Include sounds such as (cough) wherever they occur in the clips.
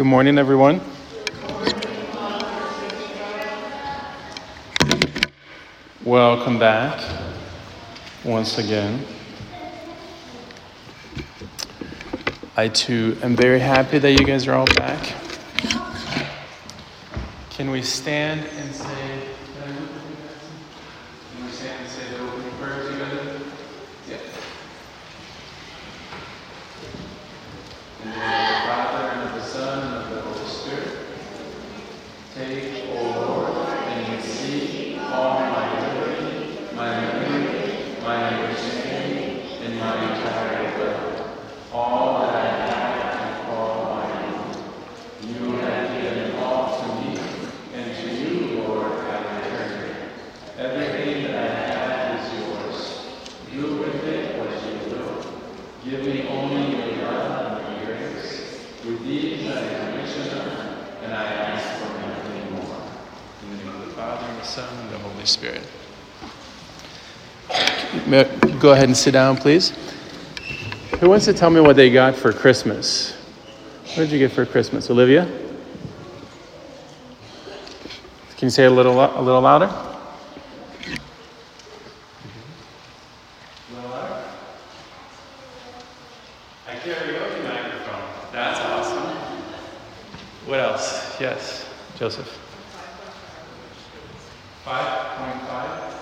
Good morning, everyone. Welcome back once again. I too am very happy that you guys are all back. Can we stand and say, can we stand and say the opening prayer together? Yeah. In the name of the Father, and of the Son, and of the Holy Spirit. Take, O Lord, and see all my liberty, my memory, my understanding, and my entire will. All that I have and call my own. You have given all to me, and to you, Lord, I return. Everything that I have is yours. Do with it what you will. Give me only your love and your grace. With these I am rich enough, and I ask for nothing more. In the name of the Father, and the Son, and the Holy Spirit. Go ahead and sit down, please. Who wants to tell me what they got for Christmas? What did you get for Christmas, Olivia? Can you say it a little, lo- a little louder? A little louder? A karaoke microphone. That's awesome. What else? Yes, Joseph. Five point five.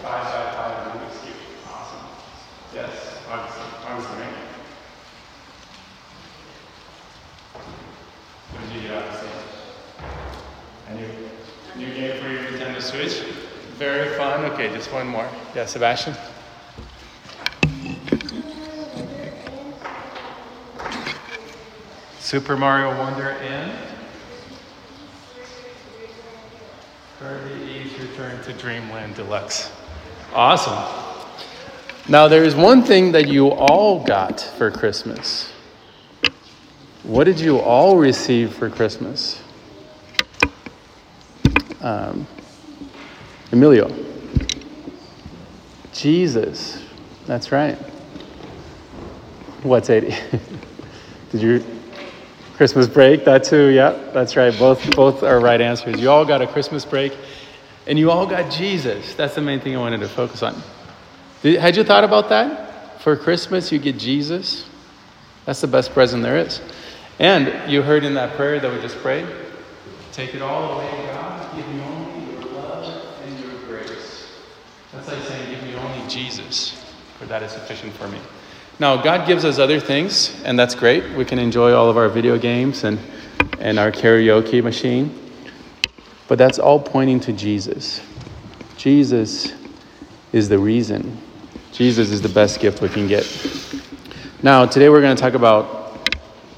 Five five five Rubik's cube. Awesome. Yes, obviously, obviously. right? What did you get out of this? A new, new game for your Nintendo Switch. Very fun. Okay, just one more. Yeah, Sebastian. Super Mario Wonder and Kirby Return to Dreamland Deluxe. Awesome. Now, there is one thing that you all got for Christmas. What did you all receive for Christmas? Um, Emilio. Jesus. That's right. What's (laughs) 80? Did you Christmas break? That too, yeah, that's right. Both both are right answers. You all got a Christmas break, and you all got Jesus. That's the main thing I wanted to focus on. Did, had you thought about that? For Christmas, you get Jesus. That's the best present there is. And you heard in that prayer that we just prayed, take it all away, God. Give me only your love and your grace. That's like saying, give me only Jesus, for that is sufficient for me. Now, God gives us other things, and that's great. We can enjoy all of our video games and, and our karaoke machine. But that's all pointing to Jesus. Jesus is the reason. Jesus is the best gift we can get. Now, today we're going to talk about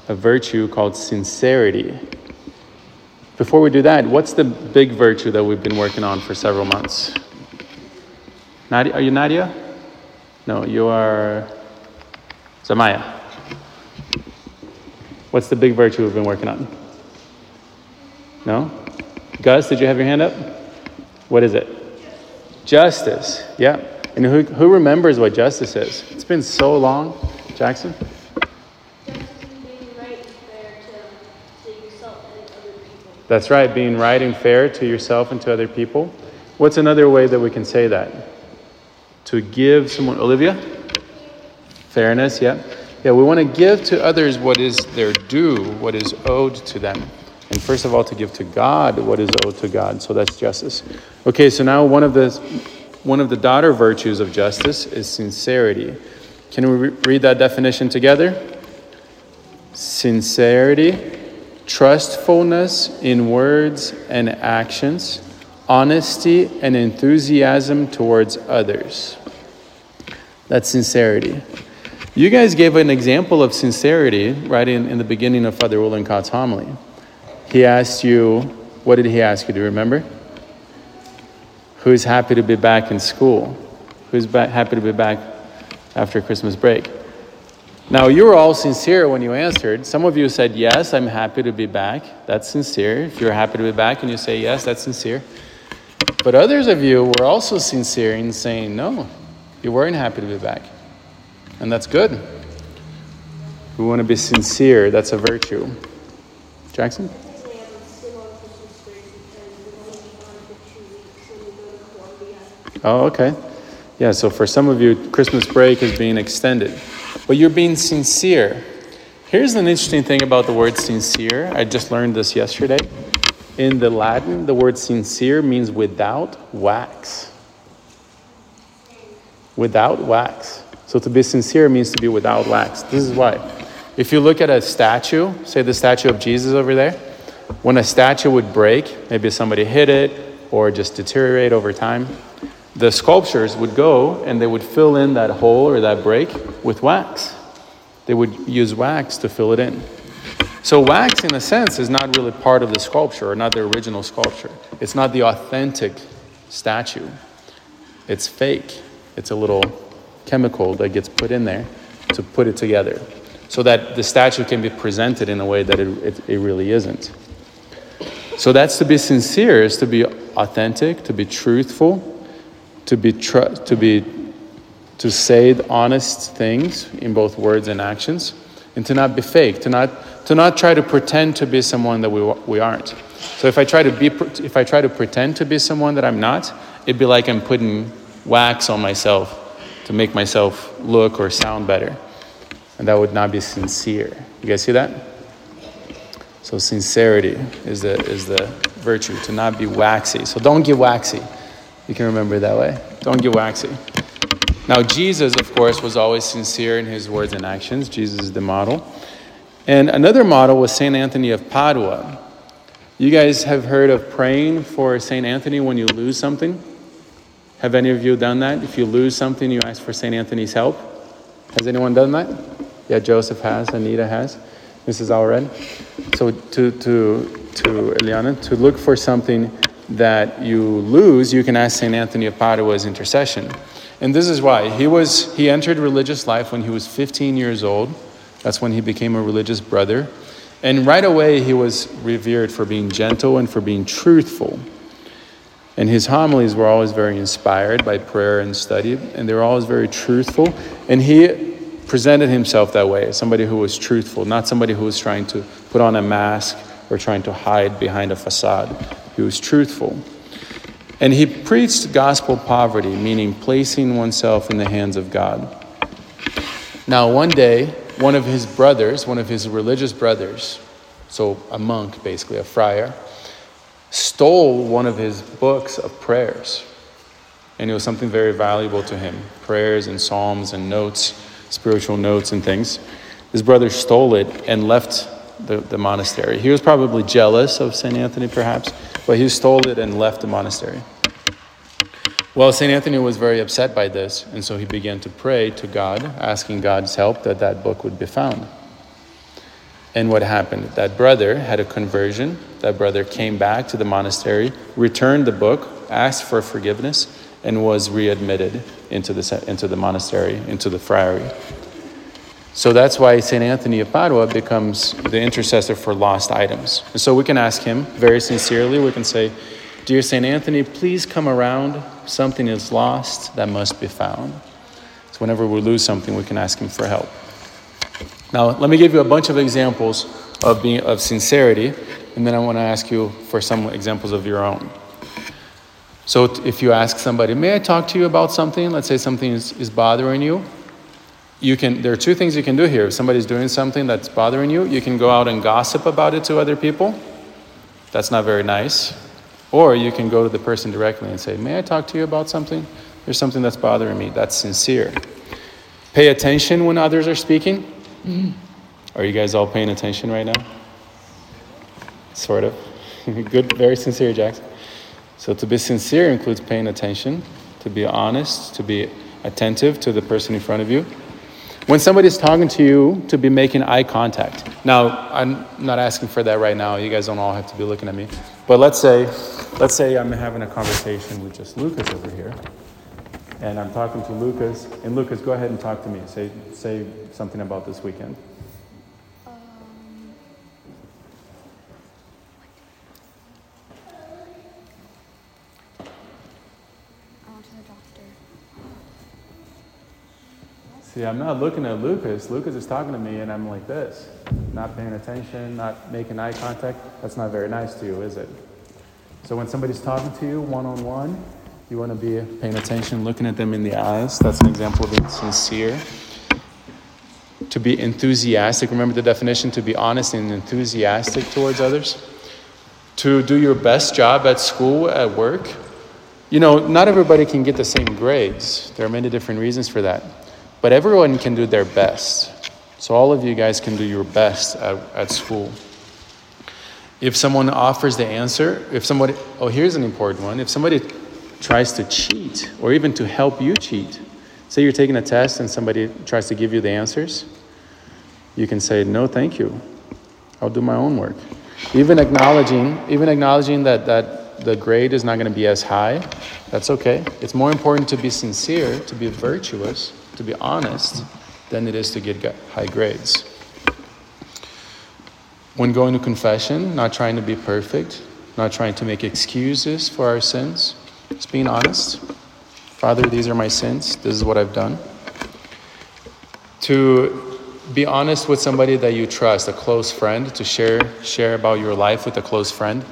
a virtue called sincerity. Before we do that, what's the big virtue that we've been working on for several months? Nadia, are you Nadia? No, you are Zamaya. What's the big virtue we've been working on? No? Gus, did you have your hand up? What is it? Justice. Yeah. And who, who remembers what justice is? It's been so long. Jackson? That's right, being right and fair to yourself and to other people. What's another way that we can say that? To give someone, Olivia? Fairness, yeah. Yeah, we want to give to others what is their due, what is owed to them. And first of all, to give to God what is owed to God. So that's justice. Okay, so now one of the one of the daughter virtues of justice is sincerity. Can we re- read that definition together? Sincerity, trustfulness in words and actions, honesty and enthusiasm towards others. That's sincerity. You guys gave an example of sincerity right in, in the beginning of Father Willencott's homily. He asked you, what did he ask you? Do you remember? Who's happy to be back in school? Who's ba- happy to be back after Christmas break? Now, you were all sincere when you answered. Some of you said, Yes, I'm happy to be back. That's sincere. If you're happy to be back and you say yes, that's sincere. But others of you were also sincere in saying, No, you weren't happy to be back. And that's good. We want to be sincere, that's a virtue. Jackson? Technically, I was still on Christmas break because we're only gone for two weeks when we go to Columbia. Oh, okay. Yeah, so for some of you, Christmas break is being extended, but you're being sincere. Here's an interesting thing about the word sincere. I just learned this yesterday. In the Latin, the word sincere means without wax. Without wax. So to be sincere means to be without wax. This is why. If you look at a statue, say the statue of Jesus over there, when a statue would break, maybe somebody hit it or just deteriorate over time, the sculptures would go and they would fill in that hole or that break with wax. They would use wax to fill it in. So, wax, in a sense, is not really part of the sculpture or not the original sculpture. It's not the authentic statue, it's fake. It's a little chemical that gets put in there to put it together so that the statue can be presented in a way that it, it, it really isn't. So, that's to be sincere, is to be authentic, to be truthful, to be, tr- to be to say honest things in both words and actions and to not be fake to not to not try to pretend to be someone that we, we aren't. So if i try to be if i try to pretend to be someone that i'm not it'd be like i'm putting wax on myself to make myself look or sound better and that would not be sincere. You guys see that? So sincerity is the is the virtue to not be waxy. So don't get waxy you can remember it that way don't get waxy now, Jesus, of course, was always sincere in his words and actions. Jesus is the model. And another model was St. Anthony of Padua. You guys have heard of praying for St. Anthony when you lose something? Have any of you done that? If you lose something, you ask for St. Anthony's help? Has anyone done that? Yeah, Joseph has, Anita has, Mrs. Alred. So to, to, to Eliana, to look for something that you lose, you can ask St. Anthony of Padua's intercession. And this is why. He, was, he entered religious life when he was 15 years old. That's when he became a religious brother. And right away, he was revered for being gentle and for being truthful. And his homilies were always very inspired by prayer and study, and they were always very truthful. And he presented himself that way, as somebody who was truthful, not somebody who was trying to put on a mask or trying to hide behind a facade. He was truthful. And he preached gospel poverty, meaning placing oneself in the hands of God. Now, one day, one of his brothers, one of his religious brothers, so a monk basically, a friar, stole one of his books of prayers. And it was something very valuable to him prayers and psalms and notes, spiritual notes and things. His brother stole it and left the, the monastery. He was probably jealous of St. Anthony, perhaps, but he stole it and left the monastery. Well, St. Anthony was very upset by this, and so he began to pray to God, asking God's help that that book would be found. And what happened? That brother had a conversion. That brother came back to the monastery, returned the book, asked for forgiveness, and was readmitted into the, into the monastery, into the friary. So that's why St. Anthony of Padua becomes the intercessor for lost items. And so we can ask him very sincerely, we can say, Dear St. Anthony, please come around. Something is lost that must be found. So whenever we lose something, we can ask him for help. Now, let me give you a bunch of examples of, being, of sincerity, and then I want to ask you for some examples of your own. So if you ask somebody, may I talk to you about something? Let's say something is, is bothering you you can there are two things you can do here. If somebody's doing something that's bothering you you can go out and gossip about it to other people. That's not very nice. Or you can go to the person directly and say may i talk to you about something? There's something that's bothering me that's sincere. Pay attention when others are speaking. Mm-hmm. Are you guys all paying attention right now? Sort of. (laughs) Good very sincere jackson so to be sincere includes paying attention to be honest to be attentive to the person in front of you when somebody's talking to you, to be making eye contact. Now, I'm not asking for that right now. You guys don't all have to be looking at me. But let's say, let's say I'm having a conversation with just Lucas over here, and I'm talking to Lucas. And Lucas, go ahead and talk to me. Say, say something about this weekend. See, I'm not looking at Lucas. Lucas is talking to me, and I'm like this. not paying attention, not making eye contact, that's not very nice to you, is it? So when somebody's talking to you one on one, you want to be paying attention, looking at them in the eyes. That's an example of being sincere. To be enthusiastic, remember the definition to be honest and enthusiastic towards others. To do your best job at school, at work. You know, not everybody can get the same grades. There are many different reasons for that. But everyone can do their best. So all of you guys can do your best at, at school. If someone offers the answer, if somebody, oh, here's an important one. If somebody tries to cheat or even to help you cheat, say you're taking a test and somebody tries to give you the answers, you can say, no, thank you. I'll do my own work. Even acknowledging, even acknowledging that, that the grade is not going to be as high, that's okay. It's more important to be sincere, to be virtuous, to be honest, than it is to get high grades. When going to confession, not trying to be perfect, not trying to make excuses for our sins, just being honest. Father, these are my sins. This is what I've done. To be honest with somebody that you trust, a close friend, to share share about your life with a close friend.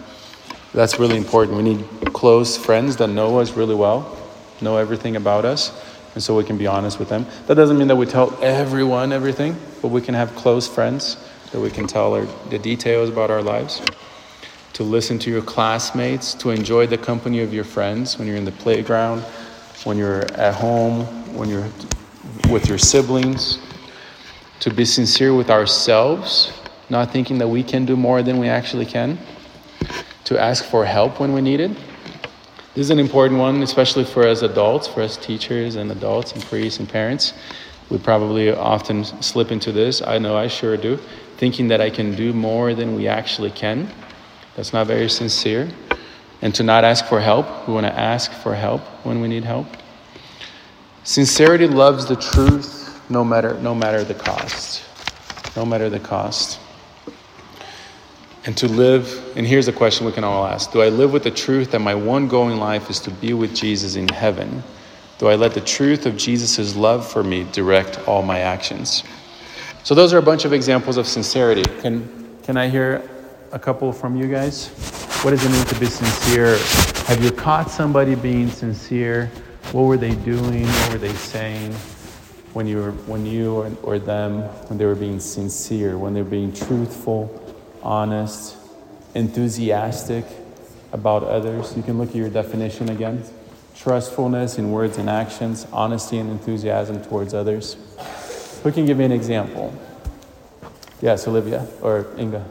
That's really important. We need close friends that know us really well, know everything about us, and so we can be honest with them. That doesn't mean that we tell everyone everything, but we can have close friends that we can tell our, the details about our lives, to listen to your classmates, to enjoy the company of your friends when you're in the playground, when you're at home, when you're with your siblings, to be sincere with ourselves, not thinking that we can do more than we actually can, to ask for help when we need it. This is an important one, especially for us adults, for us teachers and adults and priests and parents. We probably often slip into this. I know I sure do thinking that I can do more than we actually can. That's not very sincere. And to not ask for help. We want to ask for help when we need help. Sincerity loves the truth no matter, no matter the cost. No matter the cost. And to live, and here's a question we can all ask Do I live with the truth that my one goal in life is to be with Jesus in heaven? Do I let the truth of Jesus' love for me direct all my actions? So those are a bunch of examples of sincerity. Can can I hear a couple from you guys? What does it mean to be sincere? Have you caught somebody being sincere? What were they doing? What were they saying when you were when you or, or them when they were being sincere, when they were being truthful, honest, enthusiastic about others? You can look at your definition again. Trustfulness in words and actions, honesty and enthusiasm towards others. Who can give me an example? Yes, Olivia or Inga.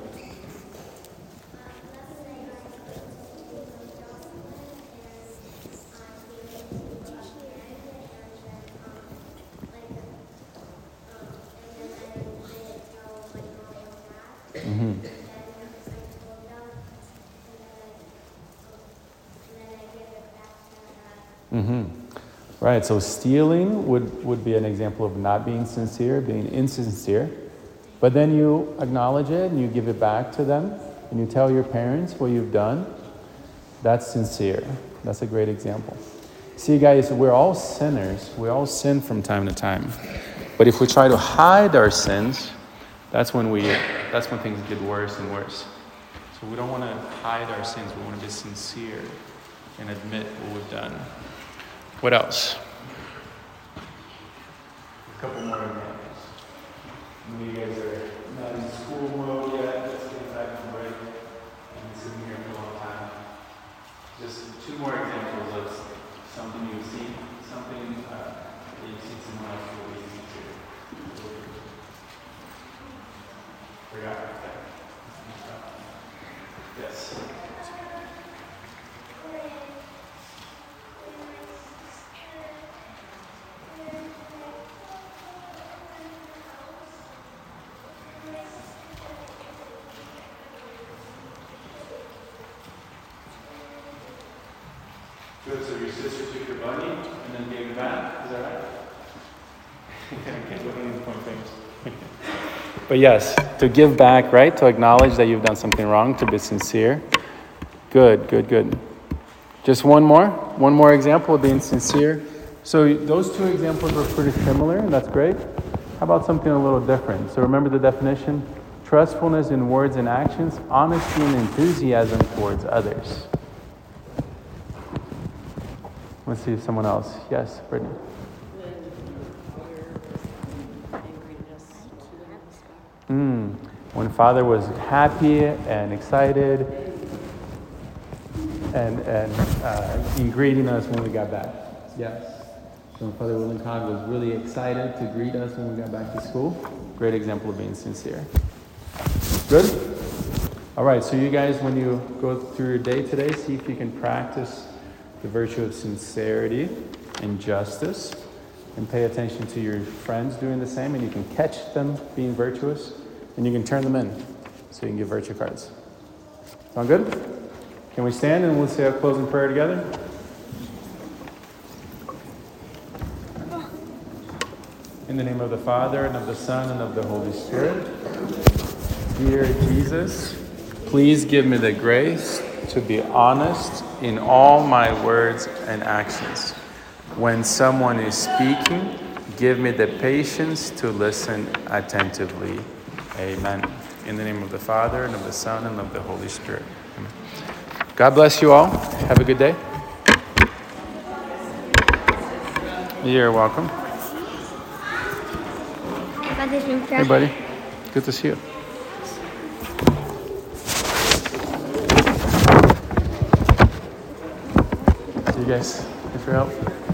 Mm-hmm. Mm-hmm. Right, so stealing would, would be an example of not being sincere, being insincere. But then you acknowledge it and you give it back to them and you tell your parents what you've done. That's sincere. That's a great example. See, guys, we're all sinners. We all sin from time to time. But if we try to hide our sins, that's when we that's when things get worse and worse. So we don't want to hide our sins. We want to be sincere and admit what we've done. What else? A couple more examples. When you guys are not in school mode yet, let's get back from break. I've sitting here for a long time. Just two more examples of something you've seen, something uh, that you've seen someone else easy to. Forgot. Yes. Good, so your sister took your bunny and then gave it back, is that right? But yes, to give back, right? To acknowledge that you've done something wrong, to be sincere. Good, good, good. Just one more, one more example of being sincere. So those two examples were pretty similar, and that's great. How about something a little different? So remember the definition? trustfulness in words and actions, honesty and enthusiasm towards others. Let's see if someone else. Yes, Brittany. Mm. When Father was happy and excited and, and uh, in greeting us when we got back. Yes. So Father Willinkog was really excited to greet us when we got back to school. Great example of being sincere. Good? All right, so you guys, when you go through your day today, see if you can practice the virtue of sincerity and justice and pay attention to your friends doing the same, and you can catch them being virtuous and you can turn them in so you can get virtue cards. Sound good? Can we stand and we'll say a closing prayer together? In the name of the Father, and of the Son, and of the Holy Spirit. Dear Jesus, please give me the grace to be honest in all my words and actions. When someone is speaking, give me the patience to listen attentively. Amen. In the name of the Father, and of the Son, and of the Holy Spirit. Amen. God bless you all. Have a good day. You're welcome. Hey, buddy. Good to see you. See you guys. Thanks for help.